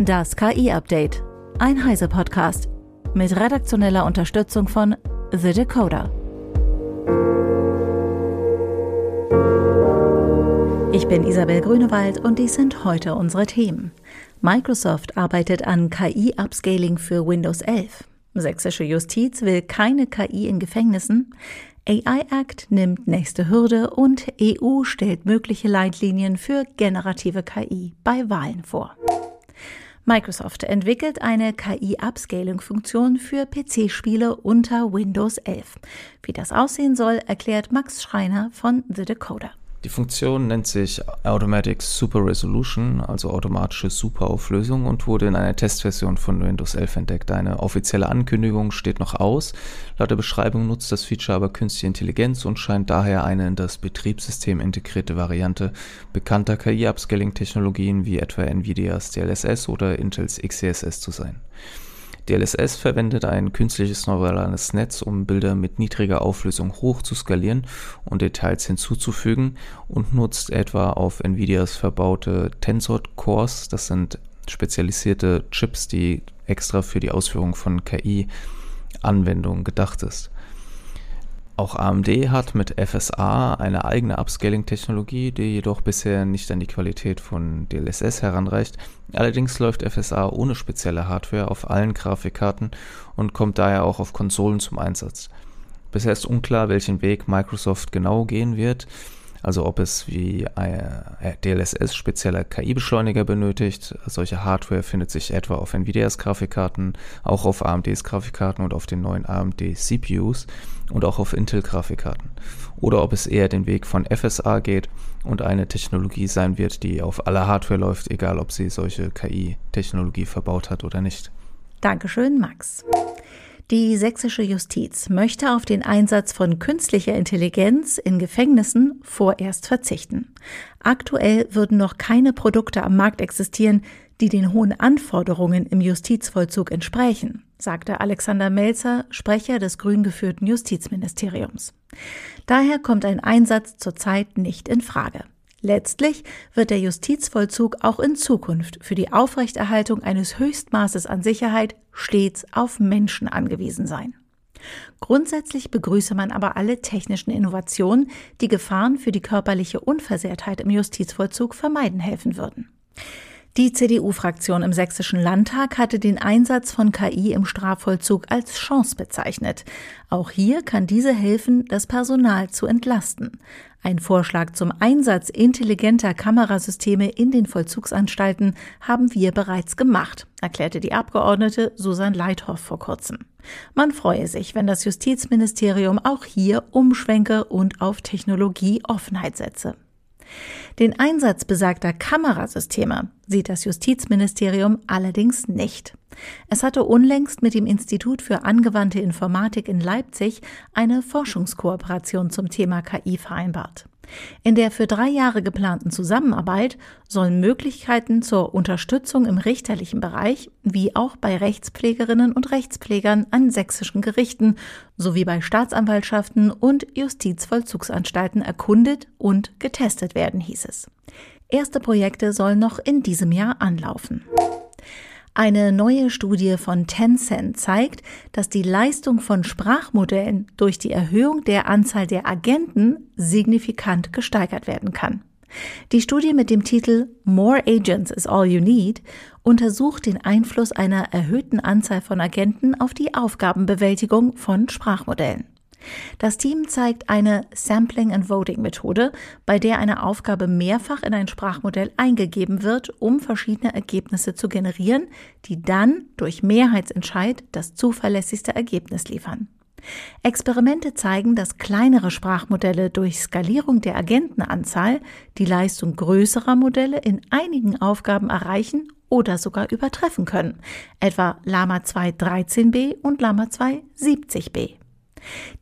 Das KI-Update. Ein Heise-Podcast. Mit redaktioneller Unterstützung von The Decoder. Ich bin Isabel Grünewald und dies sind heute unsere Themen. Microsoft arbeitet an KI-Upscaling für Windows 11. Sächsische Justiz will keine KI in Gefängnissen. AI Act nimmt nächste Hürde und EU stellt mögliche Leitlinien für generative KI bei Wahlen vor. Microsoft entwickelt eine KI-Upscaling-Funktion für PC-Spiele unter Windows 11. Wie das aussehen soll, erklärt Max Schreiner von The Decoder. Die Funktion nennt sich Automatic Super Resolution, also automatische Superauflösung und wurde in einer Testversion von Windows 11 entdeckt. Eine offizielle Ankündigung steht noch aus. Laut der Beschreibung nutzt das Feature aber künstliche Intelligenz und scheint daher eine in das Betriebssystem integrierte Variante bekannter KI-Upscaling-Technologien wie etwa NVIDIAs DLSS oder Intels XeSS zu sein. DLSS verwendet ein künstliches neuronales Netz, um Bilder mit niedriger Auflösung hoch zu skalieren und Details hinzuzufügen und nutzt etwa auf NVIDIAs verbaute Tensor Cores, das sind spezialisierte Chips, die extra für die Ausführung von KI-Anwendungen gedacht ist. Auch AMD hat mit FSA eine eigene Upscaling-Technologie, die jedoch bisher nicht an die Qualität von DLSS heranreicht. Allerdings läuft FSA ohne spezielle Hardware auf allen Grafikkarten und kommt daher auch auf Konsolen zum Einsatz. Bisher ist unklar, welchen Weg Microsoft genau gehen wird also ob es wie DLSS spezieller KI-Beschleuniger benötigt. Solche Hardware findet sich etwa auf NVIDIAs Grafikkarten, auch auf AMDs Grafikkarten und auf den neuen AMD CPUs und auch auf Intel Grafikkarten. Oder ob es eher den Weg von FSA geht und eine Technologie sein wird, die auf aller Hardware läuft, egal ob sie solche KI-Technologie verbaut hat oder nicht. Dankeschön, Max. Die sächsische Justiz möchte auf den Einsatz von künstlicher Intelligenz in Gefängnissen vorerst verzichten. Aktuell würden noch keine Produkte am Markt existieren, die den hohen Anforderungen im Justizvollzug entsprechen, sagte Alexander Melzer, Sprecher des grün geführten Justizministeriums. Daher kommt ein Einsatz zurzeit nicht in Frage. Letztlich wird der Justizvollzug auch in Zukunft für die Aufrechterhaltung eines Höchstmaßes an Sicherheit stets auf Menschen angewiesen sein. Grundsätzlich begrüße man aber alle technischen Innovationen, die Gefahren für die körperliche Unversehrtheit im Justizvollzug vermeiden helfen würden. Die CDU-Fraktion im Sächsischen Landtag hatte den Einsatz von KI im Strafvollzug als Chance bezeichnet. Auch hier kann diese helfen, das Personal zu entlasten. Ein Vorschlag zum Einsatz intelligenter Kamerasysteme in den Vollzugsanstalten haben wir bereits gemacht, erklärte die Abgeordnete Susan Leithoff vor kurzem. Man freue sich, wenn das Justizministerium auch hier umschwenke und auf Technologieoffenheit setze. Den Einsatz besagter Kamerasysteme sieht das Justizministerium allerdings nicht. Es hatte unlängst mit dem Institut für angewandte Informatik in Leipzig eine Forschungskooperation zum Thema KI vereinbart. In der für drei Jahre geplanten Zusammenarbeit sollen Möglichkeiten zur Unterstützung im richterlichen Bereich wie auch bei Rechtspflegerinnen und Rechtspflegern an sächsischen Gerichten sowie bei Staatsanwaltschaften und Justizvollzugsanstalten erkundet und getestet werden, hieß es. Erste Projekte sollen noch in diesem Jahr anlaufen. Eine neue Studie von Tencent zeigt, dass die Leistung von Sprachmodellen durch die Erhöhung der Anzahl der Agenten signifikant gesteigert werden kann. Die Studie mit dem Titel More Agents is All You Need untersucht den Einfluss einer erhöhten Anzahl von Agenten auf die Aufgabenbewältigung von Sprachmodellen. Das Team zeigt eine Sampling and Voting Methode, bei der eine Aufgabe mehrfach in ein Sprachmodell eingegeben wird, um verschiedene Ergebnisse zu generieren, die dann durch Mehrheitsentscheid das zuverlässigste Ergebnis liefern. Experimente zeigen, dass kleinere Sprachmodelle durch Skalierung der Agentenanzahl die Leistung größerer Modelle in einigen Aufgaben erreichen oder sogar übertreffen können, etwa Lama 2 13b und Lama 2 70b.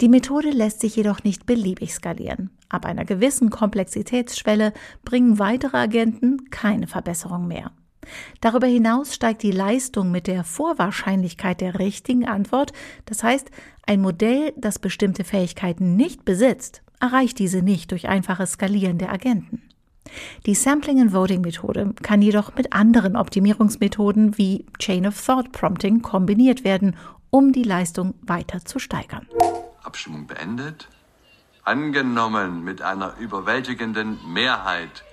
Die Methode lässt sich jedoch nicht beliebig skalieren. Ab einer gewissen Komplexitätsschwelle bringen weitere Agenten keine Verbesserung mehr. Darüber hinaus steigt die Leistung mit der Vorwahrscheinlichkeit der richtigen Antwort, das heißt, ein Modell, das bestimmte Fähigkeiten nicht besitzt, erreicht diese nicht durch einfaches Skalieren der Agenten. Die Sampling and Voting Methode kann jedoch mit anderen Optimierungsmethoden wie Chain of Thought Prompting kombiniert werden, um die Leistung weiter zu steigern. Abstimmung beendet. Angenommen mit einer überwältigenden Mehrheit.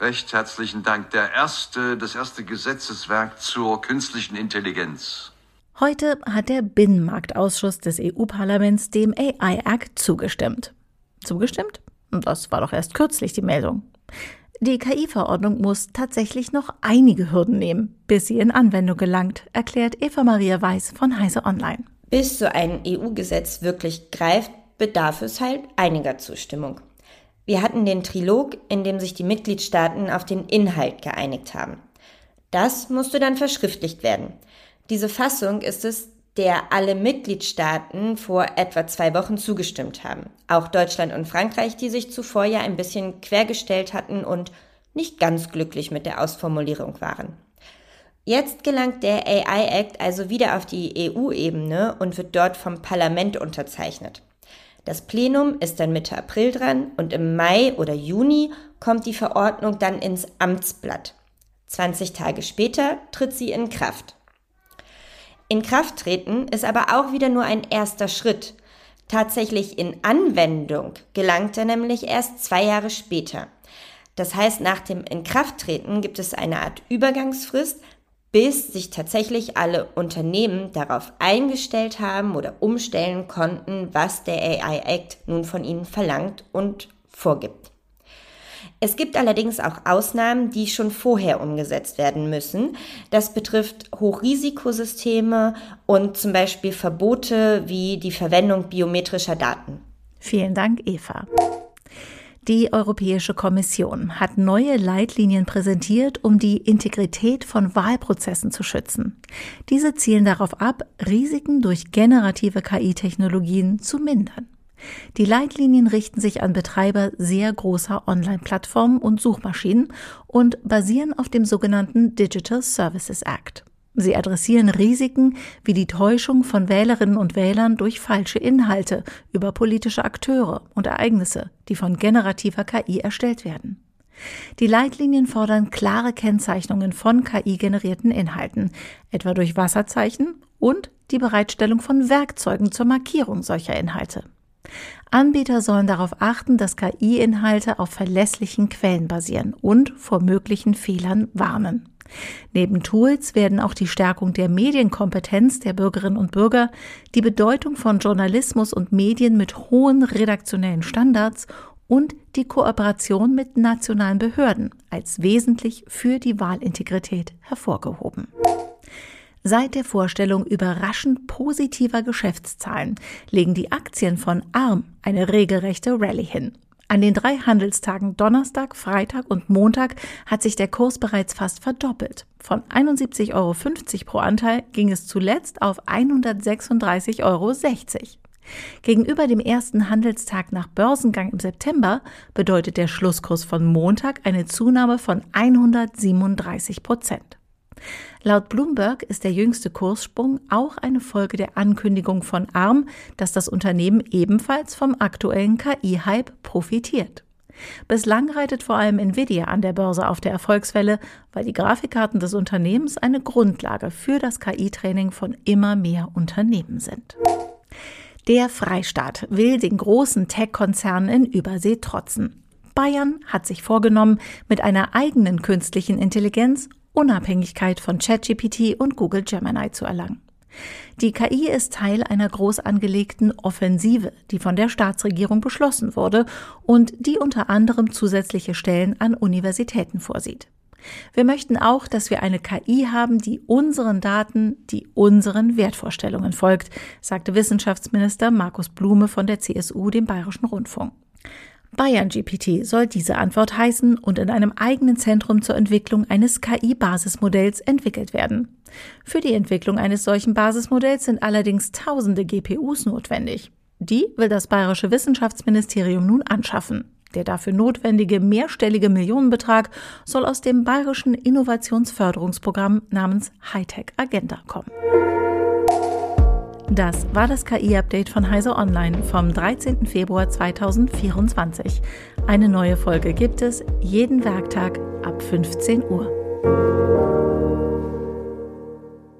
Recht herzlichen Dank. Der erste, das erste Gesetzeswerk zur künstlichen Intelligenz. Heute hat der Binnenmarktausschuss des EU-Parlaments dem AI Act zugestimmt. Zugestimmt? Das war doch erst kürzlich die Meldung. Die KI-Verordnung muss tatsächlich noch einige Hürden nehmen, bis sie in Anwendung gelangt, erklärt Eva Maria Weiß von Heise Online. Bis so ein EU-Gesetz wirklich greift, bedarf es halt einiger Zustimmung. Wir hatten den Trilog, in dem sich die Mitgliedstaaten auf den Inhalt geeinigt haben. Das musste dann verschriftlicht werden. Diese Fassung ist es, der alle Mitgliedstaaten vor etwa zwei Wochen zugestimmt haben. Auch Deutschland und Frankreich, die sich zuvor ja ein bisschen quergestellt hatten und nicht ganz glücklich mit der Ausformulierung waren. Jetzt gelangt der AI Act also wieder auf die EU-Ebene und wird dort vom Parlament unterzeichnet. Das Plenum ist dann Mitte April dran und im Mai oder Juni kommt die Verordnung dann ins Amtsblatt. 20 Tage später tritt sie in Kraft. In Kraft treten ist aber auch wieder nur ein erster Schritt. Tatsächlich in Anwendung gelangt er nämlich erst zwei Jahre später. Das heißt, nach dem Inkrafttreten gibt es eine Art Übergangsfrist, bis sich tatsächlich alle Unternehmen darauf eingestellt haben oder umstellen konnten, was der AI Act nun von ihnen verlangt und vorgibt. Es gibt allerdings auch Ausnahmen, die schon vorher umgesetzt werden müssen. Das betrifft Hochrisikosysteme und zum Beispiel Verbote wie die Verwendung biometrischer Daten. Vielen Dank, Eva. Die Europäische Kommission hat neue Leitlinien präsentiert, um die Integrität von Wahlprozessen zu schützen. Diese zielen darauf ab, Risiken durch generative KI-Technologien zu mindern. Die Leitlinien richten sich an Betreiber sehr großer Online-Plattformen und Suchmaschinen und basieren auf dem sogenannten Digital Services Act. Sie adressieren Risiken wie die Täuschung von Wählerinnen und Wählern durch falsche Inhalte über politische Akteure und Ereignisse, die von generativer KI erstellt werden. Die Leitlinien fordern klare Kennzeichnungen von KI-generierten Inhalten, etwa durch Wasserzeichen und die Bereitstellung von Werkzeugen zur Markierung solcher Inhalte. Anbieter sollen darauf achten, dass KI-Inhalte auf verlässlichen Quellen basieren und vor möglichen Fehlern warnen. Neben Tools werden auch die Stärkung der Medienkompetenz der Bürgerinnen und Bürger, die Bedeutung von Journalismus und Medien mit hohen redaktionellen Standards und die Kooperation mit nationalen Behörden als wesentlich für die Wahlintegrität hervorgehoben. Seit der Vorstellung überraschend positiver Geschäftszahlen legen die Aktien von ARM eine regelrechte Rallye hin. An den drei Handelstagen Donnerstag, Freitag und Montag hat sich der Kurs bereits fast verdoppelt. Von 71,50 Euro pro Anteil ging es zuletzt auf 136,60 Euro. Gegenüber dem ersten Handelstag nach Börsengang im September bedeutet der Schlusskurs von Montag eine Zunahme von 137 Prozent. Laut Bloomberg ist der jüngste Kurssprung auch eine Folge der Ankündigung von ARM, dass das Unternehmen ebenfalls vom aktuellen KI-Hype profitiert. Bislang reitet vor allem Nvidia an der Börse auf der Erfolgswelle, weil die Grafikkarten des Unternehmens eine Grundlage für das KI-Training von immer mehr Unternehmen sind. Der Freistaat will den großen Tech-Konzernen in Übersee trotzen. Bayern hat sich vorgenommen, mit einer eigenen künstlichen Intelligenz Unabhängigkeit von ChatGPT und Google Gemini zu erlangen. Die KI ist Teil einer groß angelegten Offensive, die von der Staatsregierung beschlossen wurde und die unter anderem zusätzliche Stellen an Universitäten vorsieht. Wir möchten auch, dass wir eine KI haben, die unseren Daten, die unseren Wertvorstellungen folgt, sagte Wissenschaftsminister Markus Blume von der CSU dem Bayerischen Rundfunk. Bayern GPT soll diese Antwort heißen und in einem eigenen Zentrum zur Entwicklung eines KI-Basismodells entwickelt werden. Für die Entwicklung eines solchen Basismodells sind allerdings tausende GPUs notwendig. Die will das Bayerische Wissenschaftsministerium nun anschaffen. Der dafür notwendige mehrstellige Millionenbetrag soll aus dem Bayerischen Innovationsförderungsprogramm namens Hightech Agenda kommen. Das war das KI-Update von Heise Online vom 13. Februar 2024. Eine neue Folge gibt es jeden Werktag ab 15 Uhr.